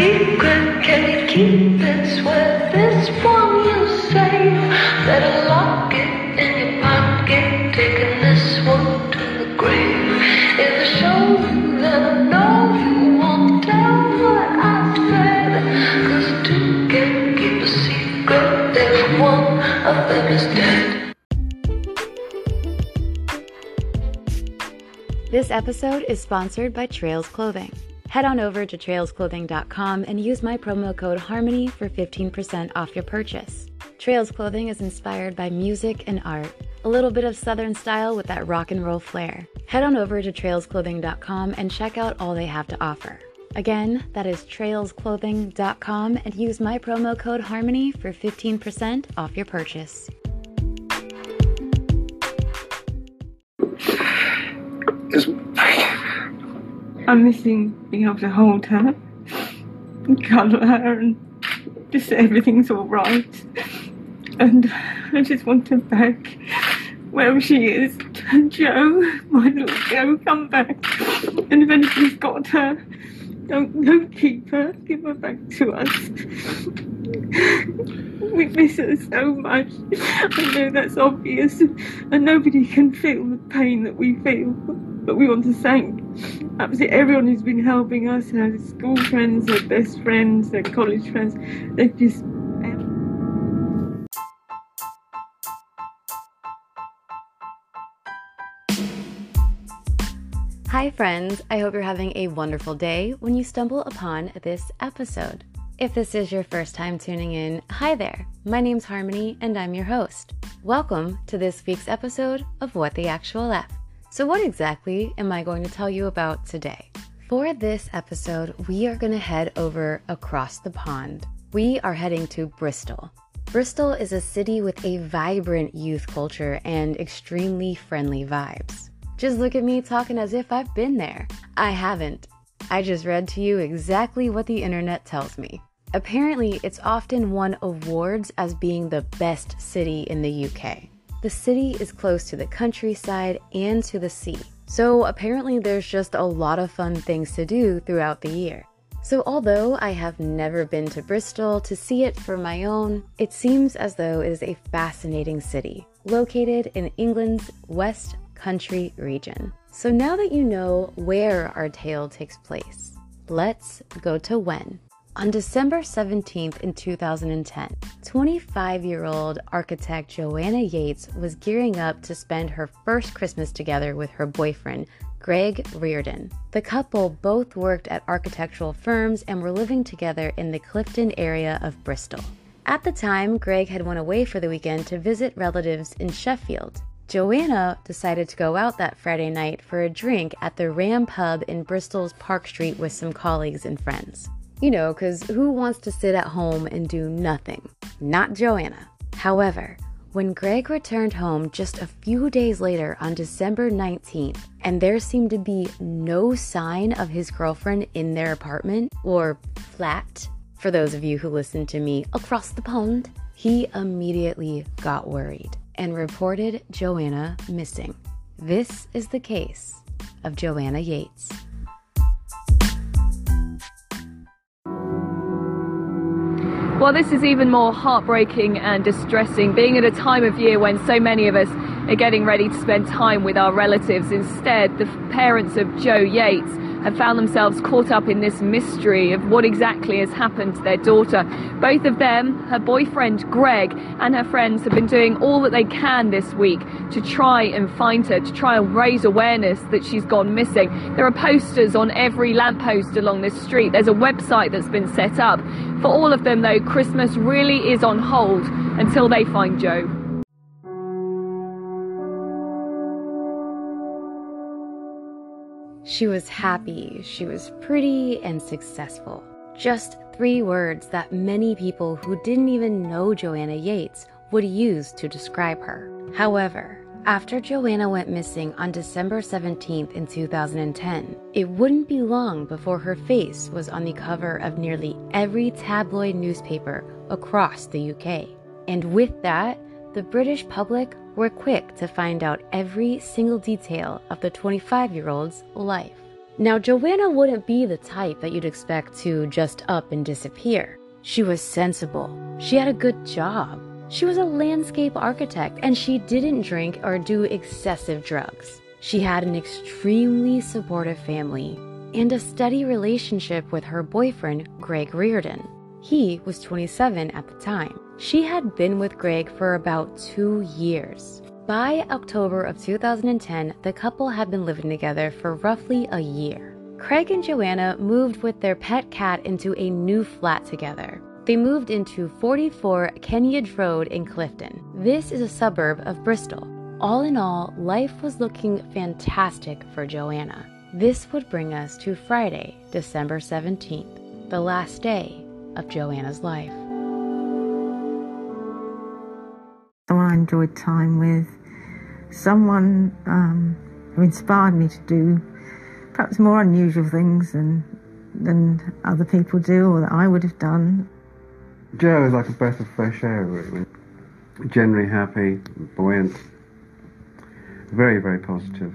secret? Can we keep this? One you lock it in your pocket. Taking this one to the grave. If you, then I know you won't tell what I said. Cause two can keep a secret. If one of them is dead. This episode is sponsored by Trails Clothing. Head on over to trailsclothing.com and use my promo code HARMONY for 15% off your purchase. Trails Clothing is inspired by music and art, a little bit of southern style with that rock and roll flair. Head on over to trailsclothing.com and check out all they have to offer. Again, that is trailsclothing.com and use my promo code HARMONY for 15% off your purchase. I'm missing being able to hold her, and cuddle her, and just say everything's all right. And I just want her back, wherever she is. Joe, my little Joe, come back. And if anybody's got her, don't don't keep her. Give her back to us. We miss her so much. I know that's obvious, and nobody can feel the pain that we feel. But we want to thank absolutely everyone who's been helping us, our school friends, our best friends, our college friends. They've just Hi, friends. I hope you're having a wonderful day when you stumble upon this episode. If this is your first time tuning in, hi there. My name's Harmony and I'm your host. Welcome to this week's episode of What the Actual F. So, what exactly am I going to tell you about today? For this episode, we are going to head over across the pond. We are heading to Bristol. Bristol is a city with a vibrant youth culture and extremely friendly vibes. Just look at me talking as if I've been there. I haven't. I just read to you exactly what the internet tells me. Apparently, it's often won awards as being the best city in the UK. The city is close to the countryside and to the sea, so apparently there's just a lot of fun things to do throughout the year. So, although I have never been to Bristol to see it for my own, it seems as though it is a fascinating city located in England's West Country region. So, now that you know where our tale takes place, let's go to when. On December 17th in 2010, 25-year-old architect Joanna Yates was gearing up to spend her first Christmas together with her boyfriend, Greg Reardon. The couple both worked at architectural firms and were living together in the Clifton area of Bristol. At the time, Greg had went away for the weekend to visit relatives in Sheffield. Joanna decided to go out that Friday night for a drink at the Ram Pub in Bristol's Park Street with some colleagues and friends. You know, because who wants to sit at home and do nothing? Not Joanna. However, when Greg returned home just a few days later on December 19th, and there seemed to be no sign of his girlfriend in their apartment or flat, for those of you who listen to me across the pond, he immediately got worried and reported Joanna missing. This is the case of Joanna Yeates. Well, this is even more heartbreaking and distressing, being at a time of year when so many of us are getting ready to spend time with our relatives. Instead, the parents of Joe Yeates have found themselves caught up in this mystery of what exactly has happened to their daughter. Both of them, her boyfriend Greg and her friends, have been doing all that they can this week to try and find her, to try and raise awareness that she's gone missing. There are posters on every lamppost along this street. There's a website that's been set up. For all of them, though, Christmas really is on hold until they find Joe. She was happy, she was pretty, and successful. Just three words that many people who didn't even know Joanna Yeates would use to describe her. However, after Joanna went missing on December 17th in 2010, it wouldn't be long before her face was on the cover of nearly every tabloid newspaper across the UK. And with that, the British public were quick to find out every single detail of the 25 year old's life. Now, Joanna wouldn't be the type that you'd expect to just up and disappear. She was sensible. She had a good job. She was a landscape architect and she didn't drink or do excessive drugs. She had an extremely supportive family and a steady relationship with her boyfriend, Greg Reardon. He was 27 at the time. She had been with Greg for about two years. By October of 2010, the couple had been living together for roughly a year. Craig and Joanna moved with their pet cat into a new flat together. They moved into 44 Kenyon Road in Clifton. This is a suburb of Bristol. All in all, life was looking fantastic for Joanna. This would bring us to Friday, December 17th, the last day of Joanna's life. So I enjoyed time with someone um, who inspired me to do perhaps more unusual things than than other people do or that I would have done. Joe is like a breath of fresh air, really. Generally happy, buoyant, very, very positive.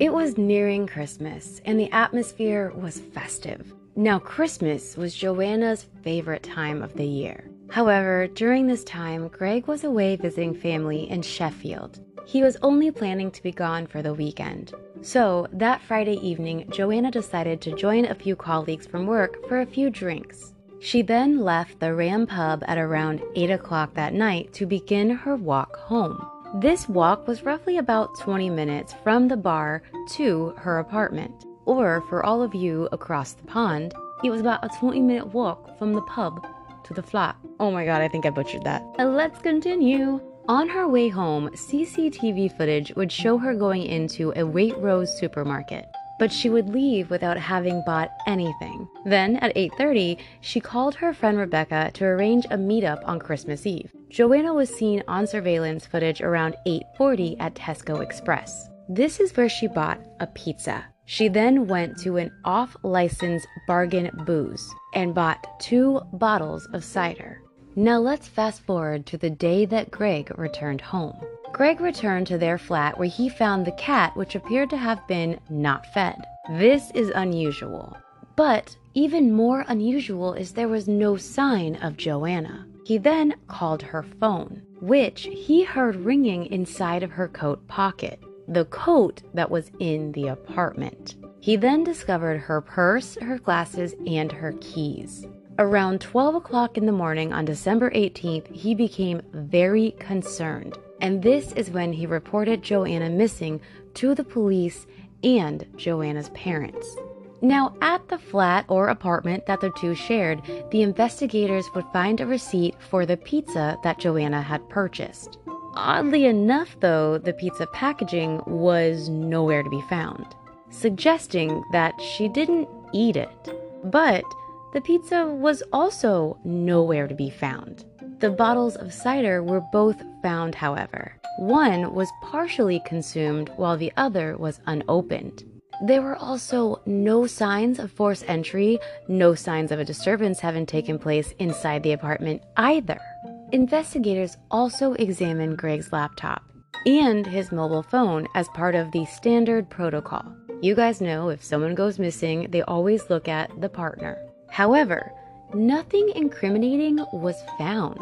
It was nearing Christmas, and the atmosphere was festive. Now, Christmas was Joanna's favorite time of the year. However, during this time, Greg was away visiting family in Sheffield. He was only planning to be gone for the weekend. So, that Friday evening, Joanna decided to join a few colleagues from work for a few drinks. She then left the Ram pub at around 8 o'clock that night to begin her walk home. This walk was roughly about 20 minutes from the bar to her apartment. Or, for all of you across the pond, it was about a 20 minute walk from the pub to the flat. Oh my god, I think I butchered that. Uh, let's continue. On her way home, CCTV footage would show her going into a Waitrose supermarket, but she would leave without having bought anything. Then at 8:30, she called her friend Rebecca to arrange a meetup on Christmas Eve. Joanna was seen on surveillance footage around 8:40 at Tesco Express. This is where she bought a pizza. She then went to an off license bargain booze and bought two bottles of cider. Now let's fast forward to the day that Greg returned home. Greg returned to their flat where he found the cat, which appeared to have been not fed. This is unusual. But even more unusual is there was no sign of Joanna. He then called her phone, which he heard ringing inside of her coat pocket, the coat that was in the apartment. He then discovered her purse, her glasses, and her keys. Around 12 o'clock in the morning on December 18th, he became very concerned. And this is when he reported Joanna missing to the police and Joanna's parents. Now, at the flat or apartment that the two shared, the investigators would find a receipt for the pizza that Joanna had purchased. Oddly enough, though, the pizza packaging was nowhere to be found, suggesting that she didn't eat it. But the pizza was also nowhere to be found. The bottles of cider were both found, however. One was partially consumed while the other was unopened. There were also no signs of forced entry, no signs of a disturbance having taken place inside the apartment either. Investigators also examined Greg's laptop and his mobile phone as part of the standard protocol. You guys know if someone goes missing, they always look at the partner. However, nothing incriminating was found.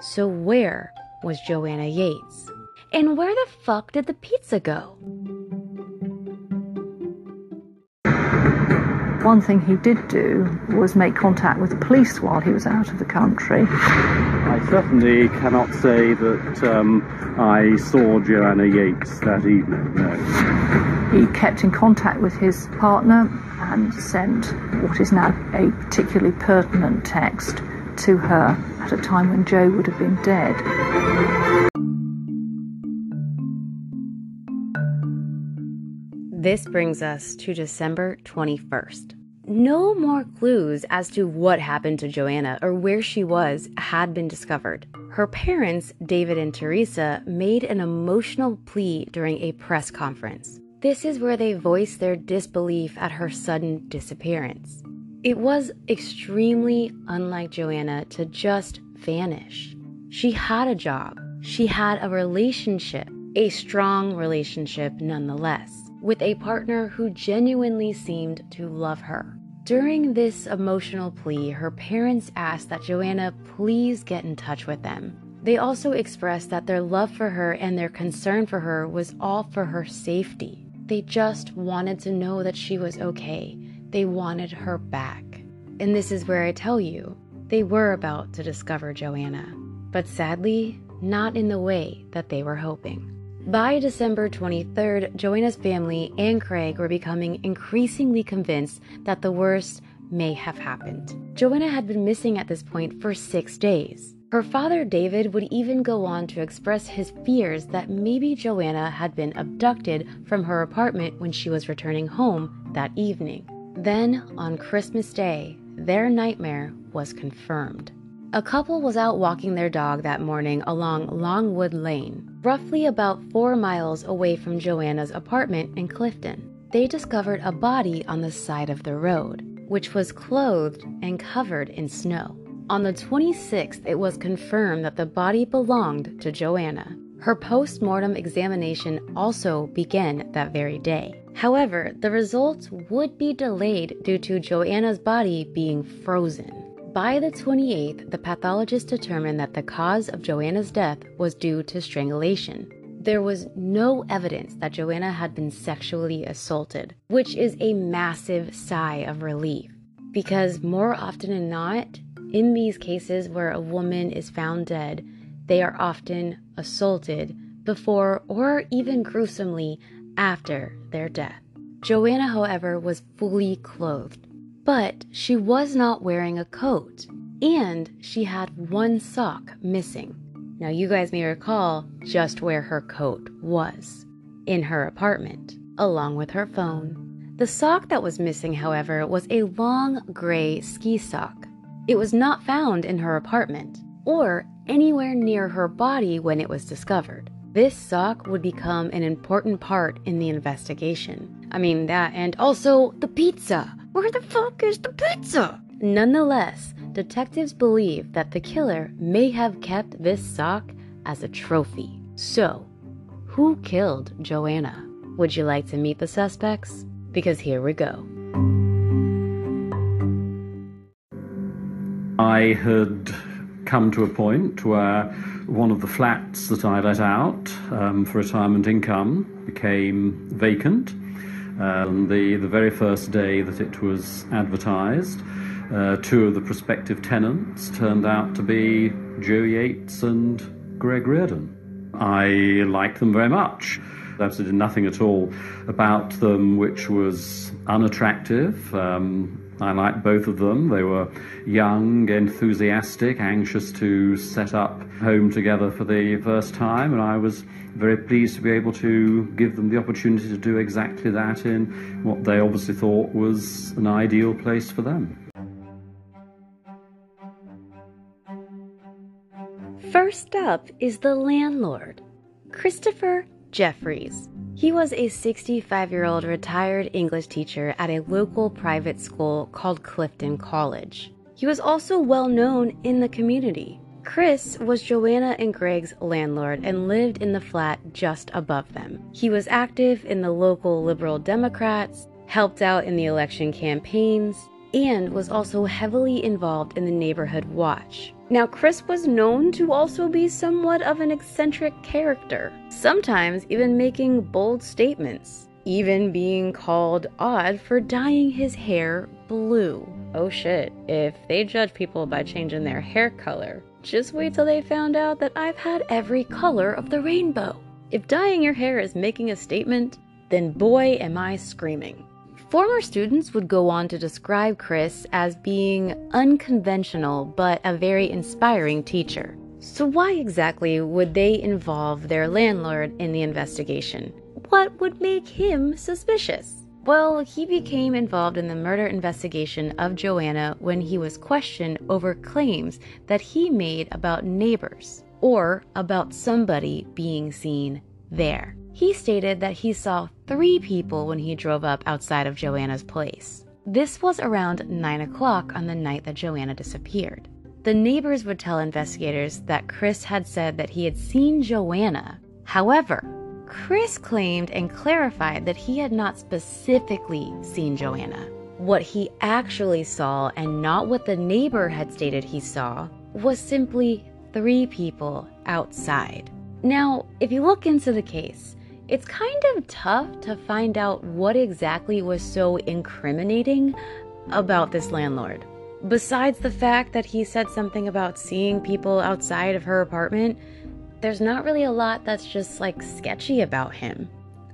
So, where was Joanna Yeates? And where the fuck did the pizza go? One thing he did do was make contact with the police while he was out of the country. I certainly cannot say that um, I saw Joanna Yeates that evening, no. He kept in contact with his partner and sent what is now a particularly pertinent text to her at a time when Joe would have been dead. This brings us to December 21st. No more clues as to what happened to Joanna or where she was had been discovered. Her parents, David and Teresa, made an emotional plea during a press conference. This is where they voiced their disbelief at her sudden disappearance. It was extremely unlike Joanna to just vanish. She had a job, she had a relationship, A strong relationship nonetheless, with a partner who genuinely seemed to love her. During this emotional plea, her parents asked that Joanna please get in touch with them. They also expressed that their love for her and their concern for her was all for her safety. They just wanted to know that she was okay. They wanted her back. And this is where I tell you, they were about to discover Joanna. But sadly, not in the way that they were hoping. By December 23rd, Joanna's family and Craig were becoming increasingly convinced that the worst may have happened. Joanna had been missing at this point for six days. Her father, David, would even go on to express his fears that maybe Joanna had been abducted from her apartment when she was returning home that evening. Then, on Christmas Day, their nightmare was confirmed. A couple was out walking their dog that morning along Longwood Lane, roughly about four miles away from Joanna's apartment in Clifton. They discovered a body on the side of the road, which was clothed and covered in snow. On the 26th, it was confirmed that the body belonged to Joanna. Her post mortem examination also began that very day. However, the results would be delayed due to Joanna's body being frozen. By the 28th, the pathologist determined that the cause of Joanna's death was due to strangulation. There was no evidence that Joanna had been sexually assaulted, which is a massive sigh of relief. Because more often than not, in these cases where a woman is found dead, they are often assaulted before or even gruesomely after their death. Joanna, however, was fully clothed. But she was not wearing a coat, and she had one sock missing. Now, you guys may recall just where her coat was in her apartment, along with her phone. The sock that was missing, however, was a long gray ski sock. It was not found in her apartment or anywhere near her body when it was discovered. This sock would become an important part in the investigation. I mean, that and also the pizza. Where the fuck is the pizza? Nonetheless, detectives believe that the killer may have kept this sock as a trophy. So, who killed Joanna? Would you like to meet the suspects? Because here we go. I had come to a point where one of the flats that I let out um, for retirement income became vacant. Um, the, the very first day that it was advertised, uh, two of the prospective tenants turned out to be Joe Yeates and Greg Reardon. I liked them very much. Absolutely nothing at all about them which was unattractive. Um, I liked both of them. They were young, enthusiastic, anxious to set up home together for the first time, and I was very pleased to be able to give them the opportunity to do exactly that in what they obviously thought was an ideal place for them. First up is the landlord, Christopher Jeffries. He was a 65 year old retired English teacher at a local private school called Clifton College. He was also well known in the community. Chris was Joanna and Greg's landlord and lived in the flat just above them. He was active in the local Liberal Democrats, helped out in the election campaigns, and was also heavily involved in the neighborhood watch. Now, Chris was known to also be somewhat of an eccentric character, sometimes even making bold statements, even being called odd for dyeing his hair blue. Oh shit, if they judge people by changing their hair color, just wait till they found out that I've had every color of the rainbow. If dyeing your hair is making a statement, then boy am I screaming. Former students would go on to describe Chris as being unconventional but a very inspiring teacher. So, why exactly would they involve their landlord in the investigation? What would make him suspicious? Well, he became involved in the murder investigation of Joanna when he was questioned over claims that he made about neighbors or about somebody being seen there. He stated that he saw three people when he drove up outside of Joanna's place. This was around 9 o'clock on the night that Joanna disappeared. The neighbors would tell investigators that Chris had said that he had seen Joanna. However, Chris claimed and clarified that he had not specifically seen Joanna. What he actually saw, and not what the neighbor had stated he saw, was simply three people outside. Now, if you look into the case, it's kind of tough to find out what exactly was so incriminating about this landlord. Besides the fact that he said something about seeing people outside of her apartment, there's not really a lot that's just like sketchy about him.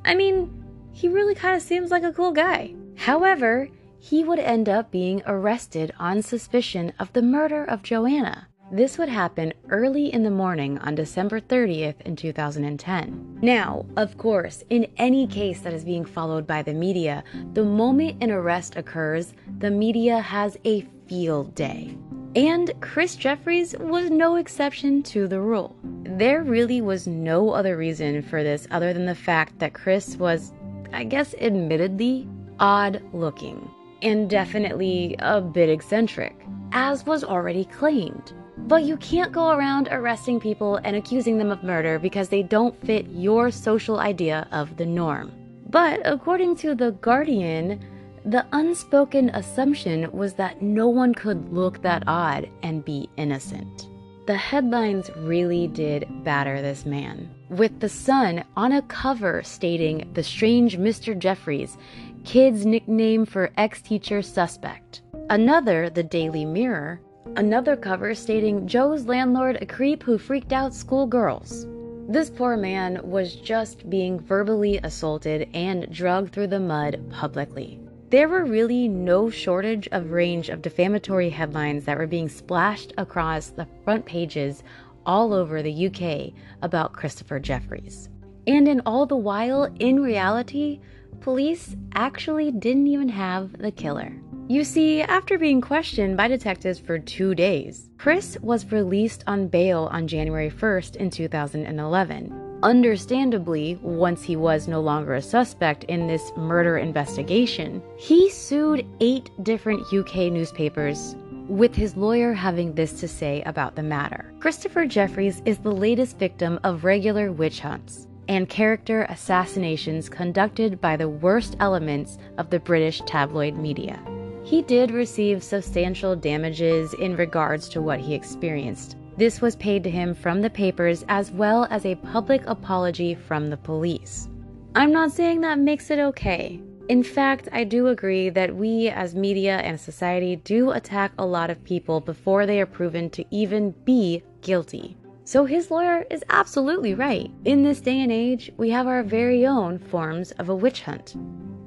I mean, he really kind of seems like a cool guy. However, he would end up being arrested on suspicion of the murder of Joanna. This would happen early in the morning on December 30th in 2010. Now, of course, in any case that is being followed by the media, the moment an arrest occurs, the media has a field day. And Chris Jeffries was no exception to the rule. There really was no other reason for this other than the fact that Chris was, I guess, admittedly odd looking and definitely a bit eccentric, as was already claimed. But you can't go around arresting people and accusing them of murder because they don't fit your social idea of the norm. But according to The Guardian, the unspoken assumption was that no one could look that odd and be innocent. The headlines really did batter this man, with The Sun on a cover stating the strange Mr. Jeffries, kid's nickname for ex teacher suspect. Another, The Daily Mirror, Another cover stating Joe's landlord a creep who freaked out schoolgirls. This poor man was just being verbally assaulted and dragged through the mud publicly. There were really no shortage of range of defamatory headlines that were being splashed across the front pages all over the UK about Christopher Jeffries. And in all the while, in reality, police actually didn't even have the killer. You see, after being questioned by detectives for two days, Chris was released on bail on January 1st in 2011. Understandably, once he was no longer a suspect in this murder investigation, he sued eight different UK newspapers with his lawyer having this to say about the matter. Christopher Jeffries is the latest victim of regular witch hunts and character assassinations conducted by the worst elements of the British tabloid media. He did receive substantial damages in regards to what he experienced. This was paid to him from the papers as well as a public apology from the police. I'm not saying that makes it okay. In fact, I do agree that we as media and society do attack a lot of people before they are proven to even be guilty. So his lawyer is absolutely right. In this day and age, we have our very own forms of a witch hunt.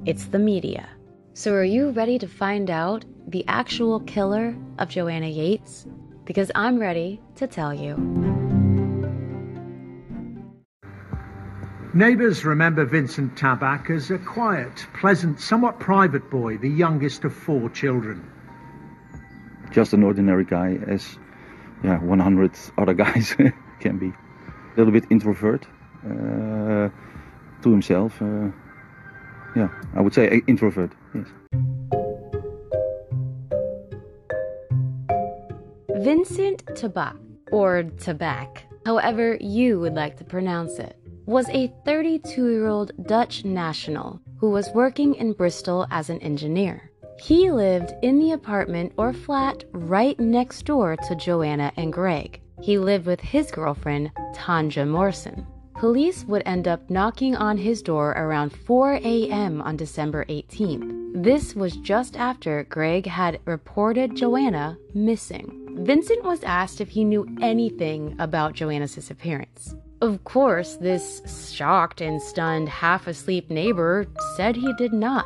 It's the media. So, are you ready to find out the actual killer of Joanna Yeates? Because I'm ready to tell you. Neighbours remember Vincent Tabak as a quiet, pleasant, somewhat private boy, the youngest of four children. Just an ordinary guy, as yeah, 100 other guys can be. A little bit introvert uh, to himself. Uh, yeah, I would say introvert, yes. Vincent Tabak, or Tabak, however you would like to pronounce it, was a 32 year old Dutch national who was working in Bristol as an engineer. He lived in the apartment or flat right next door to Joanna and Greg. He lived with his girlfriend, Tanja Morrison. Police would end up knocking on his door around 4 a.m. on December 18th. This was just after Greg had reported Joanna missing. Vincent was asked if he knew anything about Joanna's disappearance. Of course, this shocked and stunned half asleep neighbor said he did not.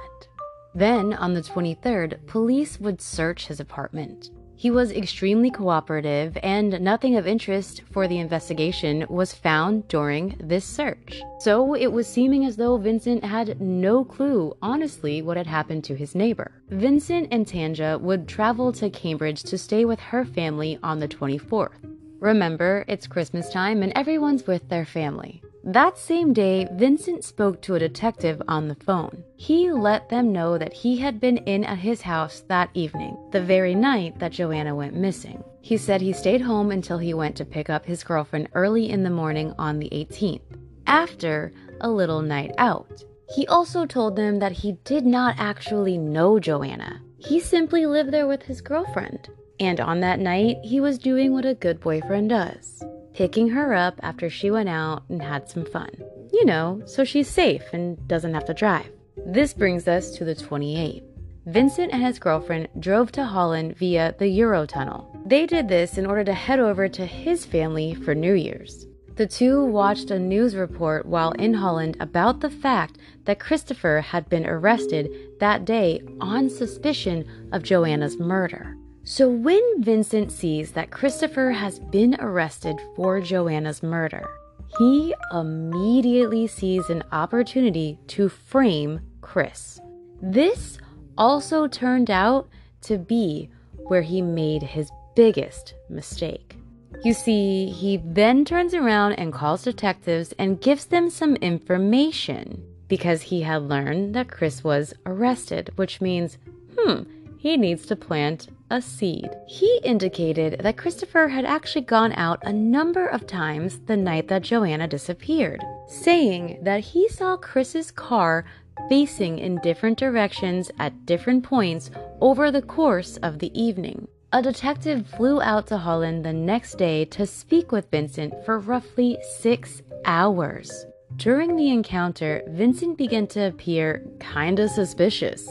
Then, on the 23rd, police would search his apartment. He was extremely cooperative, and nothing of interest for the investigation was found during this search. So it was seeming as though Vincent had no clue, honestly, what had happened to his neighbor. Vincent and Tanja would travel to Cambridge to stay with her family on the 24th. Remember, it's Christmas time and everyone's with their family. That same day, Vincent spoke to a detective on the phone. He let them know that he had been in at his house that evening, the very night that Joanna went missing. He said he stayed home until he went to pick up his girlfriend early in the morning on the 18th. After, a little night out. He also told them that he did not actually know Joanna. He simply lived there with his girlfriend. And on that night, he was doing what a good boyfriend does picking her up after she went out and had some fun. You know, so she's safe and doesn't have to drive. This brings us to the 28th. Vincent and his girlfriend drove to Holland via the Eurotunnel. They did this in order to head over to his family for New Year's. The two watched a news report while in Holland about the fact that Christopher had been arrested that day on suspicion of Joanna's murder. So when Vincent sees that Christopher has been arrested for Joanna's murder, he immediately sees an opportunity to frame Chris. This also turned out to be where he made his biggest mistake. You see, he then turns around and calls detectives and gives them some information because he had learned that Chris was arrested, which means, hmm, he needs to plant a seed. He indicated that Christopher had actually gone out a number of times the night that Joanna disappeared, saying that he saw Chris's car facing in different directions at different points over the course of the evening. A detective flew out to Holland the next day to speak with Vincent for roughly six hours. During the encounter, Vincent began to appear kinda suspicious.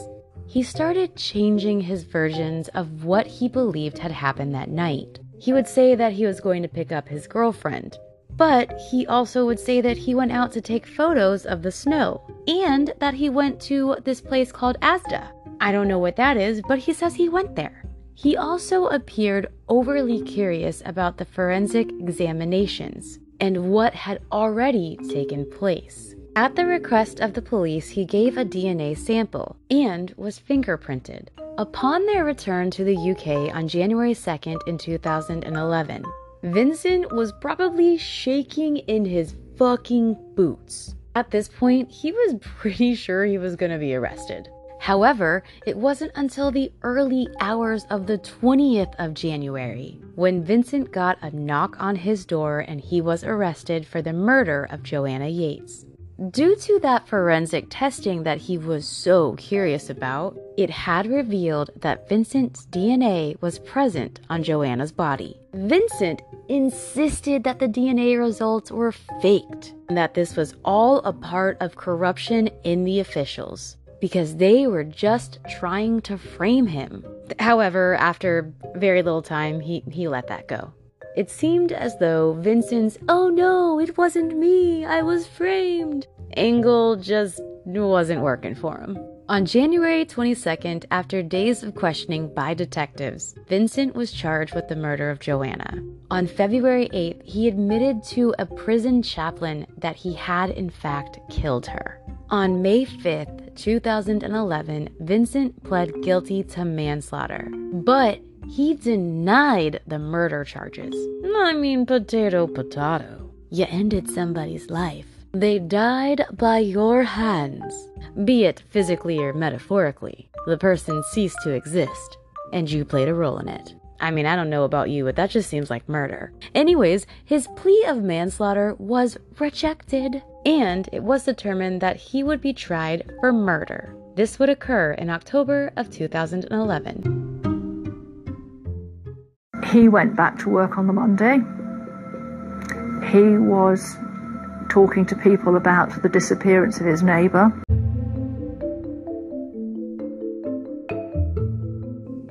He started changing his versions of what he believed had happened that night. He would say that he was going to pick up his girlfriend, but he also would say that he went out to take photos of the snow and that he went to this place called Asda. I don't know what that is, but he says he went there. He also appeared overly curious about the forensic examinations and what had already taken place. At the request of the police, he gave a DNA sample and was fingerprinted. Upon their return to the UK on January 2nd in 2011, Vincent was probably shaking in his fucking boots. At this point, he was pretty sure he was gonna be arrested. However, it wasn't until the early hours of the 20th of January when Vincent got a knock on his door and he was arrested for the murder of Joanna Yeates. Due to that forensic testing that he was so curious about, it had revealed that Vincent's DNA was present on Joanna's body. Vincent insisted that the DNA results were faked and that this was all a part of corruption in the officials because they were just trying to frame him. However, after very little time, he, he let that go. It seemed as though Vincent's, oh no, it wasn't me, I was framed, angle just wasn't working for him. On January 22nd, after days of questioning by detectives, Vincent was charged with the murder of Joanna. On February 8th, he admitted to a prison chaplain that he had in fact killed her. On May 5th, 2011, Vincent pled guilty to manslaughter, but he denied the murder charges. I mean, potato, potato. You ended somebody's life. They died by your hands. Be it physically or metaphorically, the person ceased to exist, and you played a role in it. I mean, I don't know about you, but that just seems like murder. Anyways, his plea of manslaughter was rejected, and it was determined that he would be tried for murder. This would occur in October of 2011. He went back to work on the Monday. He was talking to people about the disappearance of his neighbour.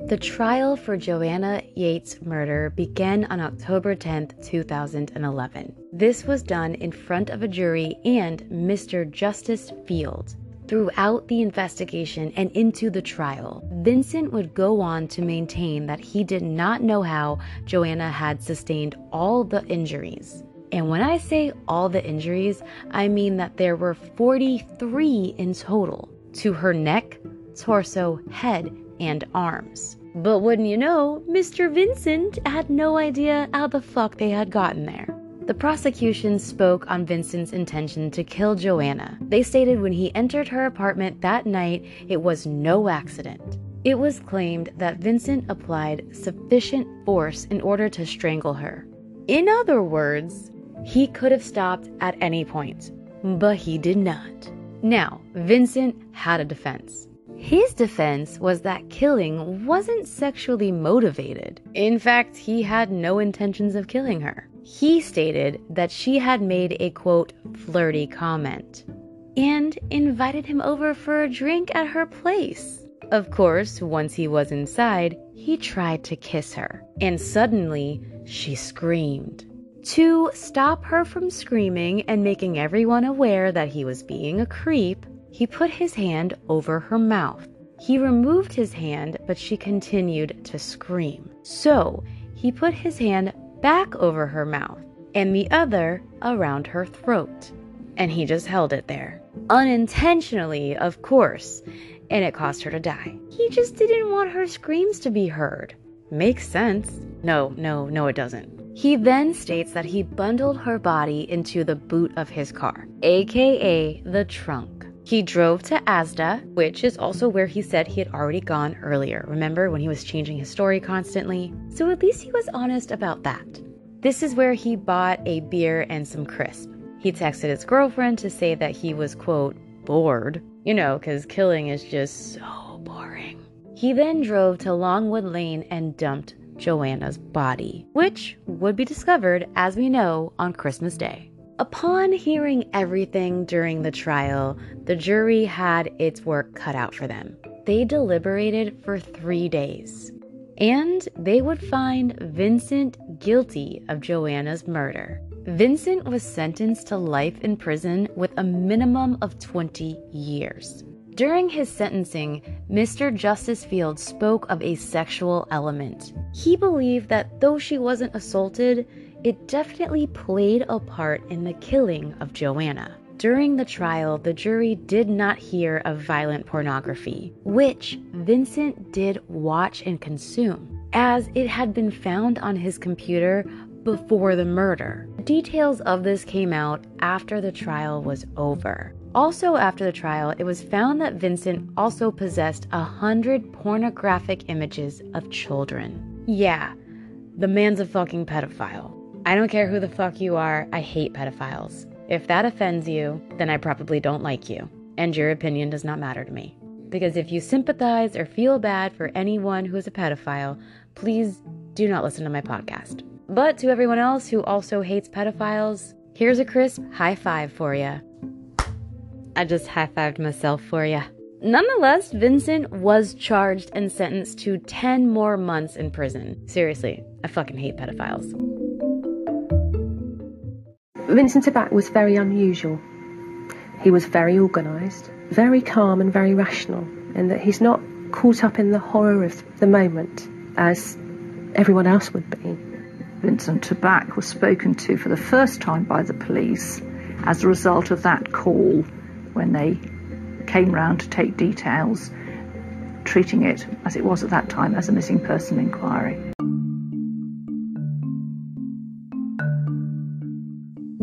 The trial for Joanna Yeates' murder began on October 10, 2011. This was done in front of a jury and Mr. Justice Field. Throughout the investigation and into the trial, Vincent would go on to maintain that he did not know how Joanna had sustained all the injuries. And when I say all the injuries, I mean that there were 43 in total to her neck, torso, head, and arms. But wouldn't you know, Mr. Vincent had no idea how the fuck they had gotten there. The prosecution spoke on Vincent's intention to kill Joanna. They stated when he entered her apartment that night, it was no accident. It was claimed that Vincent applied sufficient force in order to strangle her. In other words, he could have stopped at any point. but he did not. Now, Vincent had a defense. His defense was that killing wasn't sexually motivated. In fact, he had no intentions of killing her. He stated that she had made a quote, flirty comment and invited him over for a drink at her place. Of course, once he was inside, he tried to kiss her, and suddenly she screamed. To stop her from screaming and making everyone aware that he was being a creep, he put his hand over her mouth. He removed his hand, but she continued to scream. So he put his hand back over her mouth and the other around her throat. And he just held it there. Unintentionally, of course, and it caused her to die. He just didn't want her screams to be heard. Makes sense. No, no, no, it doesn't. He then states that he bundled her body into the boot of his car, aka the trunk. He drove to Asda, which is also where he said he had already gone earlier. Remember when he was changing his story constantly? So at least he was honest about that. This is where he bought a beer and some crisp. He texted his girlfriend to say that he was, quote, bored. You know, because killing is just so boring. He then drove to Longwood Lane and dumped Joanna's body, which would be discovered, as we know, on Christmas Day. Upon hearing everything during the trial, the jury had its work cut out for them. They deliberated for three days, and they would find Vincent guilty of Joanna's murder. Vincent was sentenced to life in prison with a minimum of 20 years. During his sentencing, Mr. Justice Field spoke of a sexual element. He believed that though she wasn't assaulted, it definitely played a part in the killing of Joanna. During the trial, the jury did not hear of violent pornography, which Vincent did watch and consume, as it had been found on his computer before the murder. Details of this came out after the trial was over. Also, after the trial, it was found that Vincent also possessed a hundred pornographic images of children. Yeah, the man's a fucking pedophile. I don't care who the fuck you are, I hate pedophiles. If that offends you, then I probably don't like you, and your opinion does not matter to me. Because if you sympathize or feel bad for anyone who is a pedophile, please do not listen to my podcast. But to everyone else who also hates pedophiles, here's a crisp high five for you. I just high fived myself for you. Nonetheless, Vincent was charged and sentenced to 10 more months in prison. Seriously, I fucking hate pedophiles. Vincent Tabak was very unusual. He was very organised, very calm, and very rational, in that he's not caught up in the horror of the moment as everyone else would be. Vincent Tabak was spoken to for the first time by the police as a result of that call when they came round to take details, treating it as it was at that time as a missing person inquiry.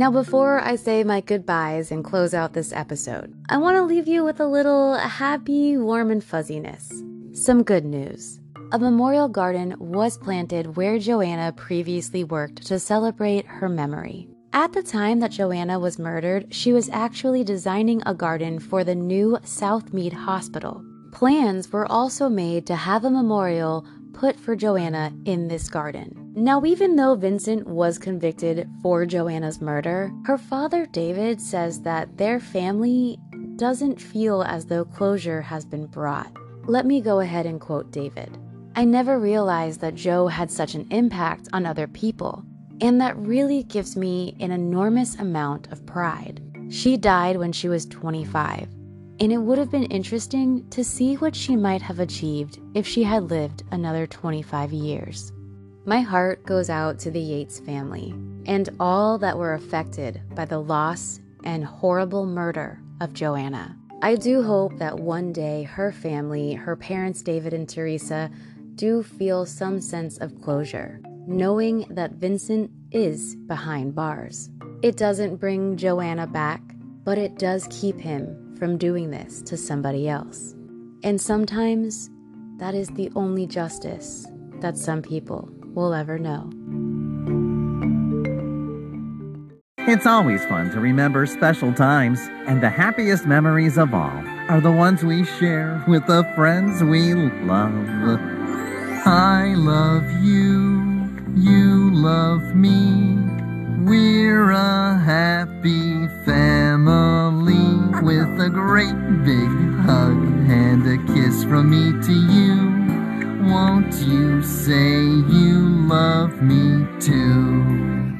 Now, before I say my goodbyes and close out this episode, I want to leave you with a little happy, warm, and fuzziness. Some good news. A memorial garden was planted where Joanna previously worked to celebrate her memory. At the time that Joanna was murdered, she was actually designing a garden for the new Southmead Hospital. Plans were also made to have a memorial put for Joanna in this garden. Now, even though Vincent was convicted for Joanna's murder, her father David says that their family doesn't feel as though closure has been brought. Let me go ahead and quote David. I never realized that Joe had such an impact on other people, and that really gives me an enormous amount of pride. She died when she was 25, and it would have been interesting to see what she might have achieved if she had lived another 25 years. My heart goes out to the Yeates family and all that were affected by the loss and horrible murder of Joanna. I do hope that one day her family, her parents David and Teresa, do feel some sense of closure, knowing that Vincent is behind bars. It doesn't bring Joanna back, but it does keep him from doing this to somebody else. And sometimes that is the only justice that some people will ever know. It's always fun to remember special times, and the happiest memories of all are the ones we share with the friends we love. I love you, you love me. We're a happy family with a great big hug and a kiss from me to you. Won't you say you love me too?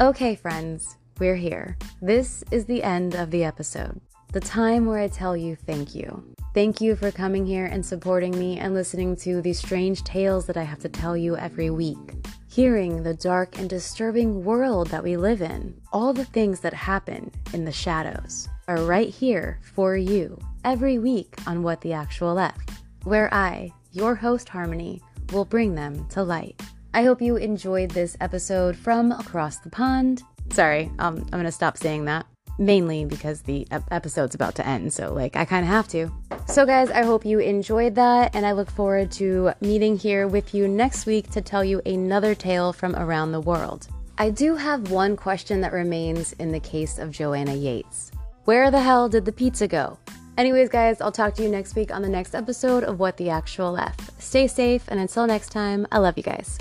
Okay, friends, we're here. This is the end of the episode. The time where I tell you thank you. Thank you for coming here and supporting me and listening to these strange tales that I have to tell you every week. Hearing the dark and disturbing world that we live in. All the things that happen in the shadows are right here for you every week on What the Actual F, where I, your host Harmony, will bring them to light. I hope you enjoyed this episode from across the pond. Sorry, um, I'm gonna stop saying that. Mainly because the ep- episode's about to end, so like I kind of have to. So, guys, I hope you enjoyed that, and I look forward to meeting here with you next week to tell you another tale from around the world. I do have one question that remains in the case of Joanna Yeates Where the hell did the pizza go? Anyways, guys, I'll talk to you next week on the next episode of What the Actual F. Stay safe, and until next time, I love you guys.